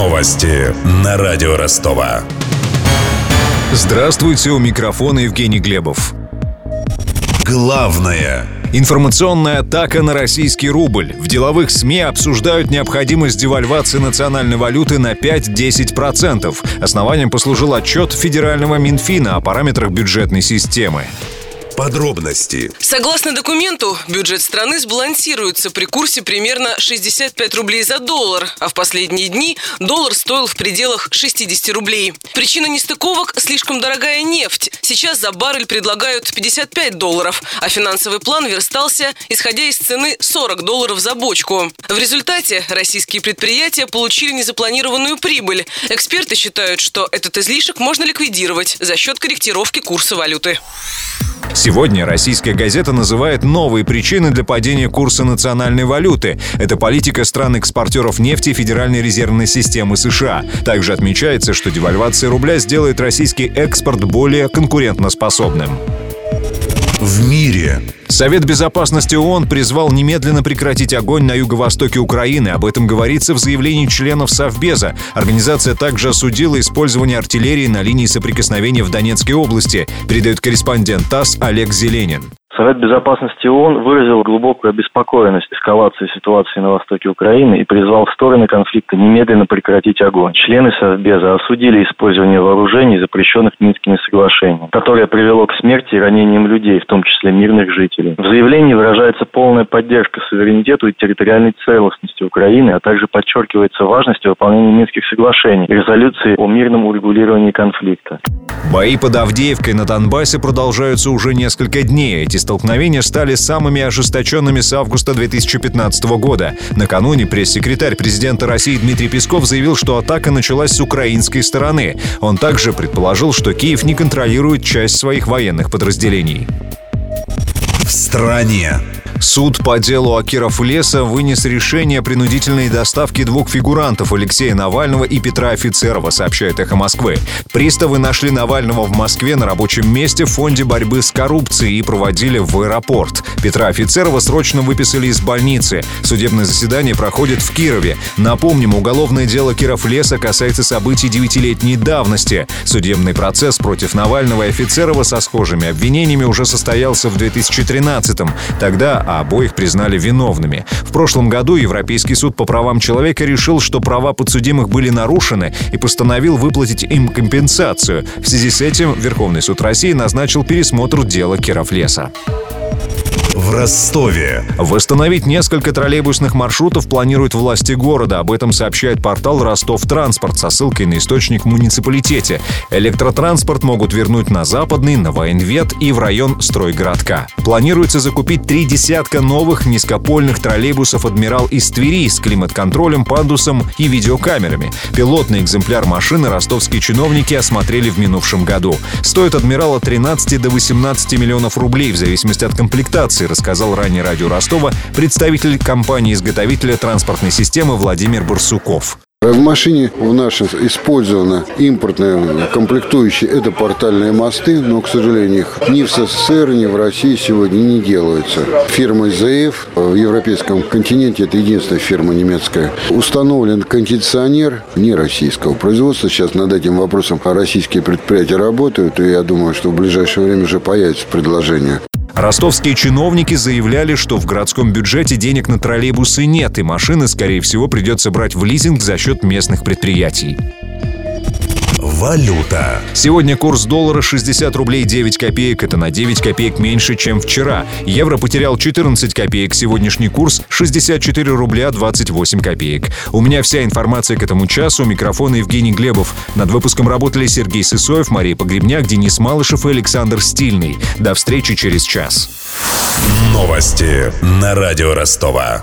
Новости на радио Ростова. Здравствуйте, у микрофона Евгений Глебов. Главное Информационная атака на российский рубль. В деловых СМИ обсуждают необходимость девальвации национальной валюты на 5-10%. Основанием послужил отчет Федерального Минфина о параметрах бюджетной системы. Подробности. Согласно документу, бюджет страны сбалансируется при курсе примерно 65 рублей за доллар, а в последние дни доллар стоил в пределах 60 рублей. Причина нестыковок – слишком дорогая нефть. Сейчас за баррель предлагают 55 долларов, а финансовый план верстался, исходя из цены 40 долларов за бочку. В результате российские предприятия получили незапланированную прибыль. Эксперты считают, что этот излишек можно ликвидировать за счет корректировки курса валюты. Сегодня российская газета называет новые причины для падения курса национальной валюты. Это политика стран-экспортеров нефти Федеральной резервной системы США. Также отмечается, что девальвация рубля сделает российский экспорт более конкурентоспособным. В мире Совет Безопасности ООН призвал немедленно прекратить огонь на юго-востоке Украины. Об этом говорится в заявлении членов Совбеза. Организация также осудила использование артиллерии на линии соприкосновения в Донецкой области, передает корреспондент ТАСС Олег Зеленин. Совет Безопасности ООН выразил глубокую обеспокоенность эскалацией ситуации на востоке Украины и призвал стороны конфликта немедленно прекратить огонь. Члены Совбеза осудили использование вооружений, запрещенных Минскими соглашениями, которое привело к смерти и ранениям людей, в том числе мирных жителей. В заявлении выражается полная поддержка суверенитету и территориальной целостности Украины, а также подчеркивается важность выполнения Минских соглашений и резолюции о мирном урегулировании конфликта. Бои под Авдеевкой на Донбассе продолжаются уже несколько дней. Эти столкновения стали самыми ожесточенными с августа 2015 года. Накануне пресс-секретарь президента России Дмитрий Песков заявил, что атака началась с украинской стороны. Он также предположил, что Киев не контролирует часть своих военных подразделений. В стране. Суд по делу Акиров Леса вынес решение о принудительной доставке двух фигурантов Алексея Навального и Петра Офицерова, сообщает «Эхо Москвы». Приставы нашли Навального в Москве на рабочем месте в фонде борьбы с коррупцией и проводили в аэропорт. Петра Офицерова срочно выписали из больницы. Судебное заседание проходит в Кирове. Напомним, уголовное дело Киров Леса касается событий девятилетней давности. Судебный процесс против Навального и Офицерова со схожими обвинениями уже состоялся в 2013-м. Тогда обоих признали виновными. В прошлом году Европейский суд по правам человека решил, что права подсудимых были нарушены и постановил выплатить им компенсацию. В связи с этим Верховный суд России назначил пересмотр дела Кировлеса. В Ростове. Восстановить несколько троллейбусных маршрутов планируют власти города. Об этом сообщает портал Ростов Транспорт со ссылкой на источник в муниципалитете. Электротранспорт могут вернуть на Западный, на Военвет и в район Стройгородка. Планируется закупить три десятка новых низкопольных троллейбусов «Адмирал» из Твери с климат-контролем, пандусом и видеокамерами. Пилотный экземпляр машины ростовские чиновники осмотрели в минувшем году. Стоит «Адмирал» от 13 до 18 миллионов рублей в зависимости от комплектации, рассказал ранее радио Ростова представитель компании-изготовителя транспортной системы Владимир Барсуков. В машине у нас использована импортная комплектующая, это портальные мосты, но, к сожалению, их ни в СССР, ни в России сегодня не делаются. Фирма ЗФ в европейском континенте, это единственная фирма немецкая, установлен кондиционер не российского производства. Сейчас над этим вопросом российские предприятия работают, и я думаю, что в ближайшее время уже появится предложение. Ростовские чиновники заявляли, что в городском бюджете денег на троллейбусы нет, и машины, скорее всего, придется брать в лизинг за счет местных предприятий. Валюта. Сегодня курс доллара 60 рублей 9 копеек. Это на 9 копеек меньше, чем вчера. Евро потерял 14 копеек. Сегодняшний курс 64 рубля 28 копеек. У меня вся информация к этому часу. У микрофона Евгений Глебов. Над выпуском работали Сергей Сысоев, Мария Погребняк, Денис Малышев и Александр Стильный. До встречи через час. Новости на радио Ростова.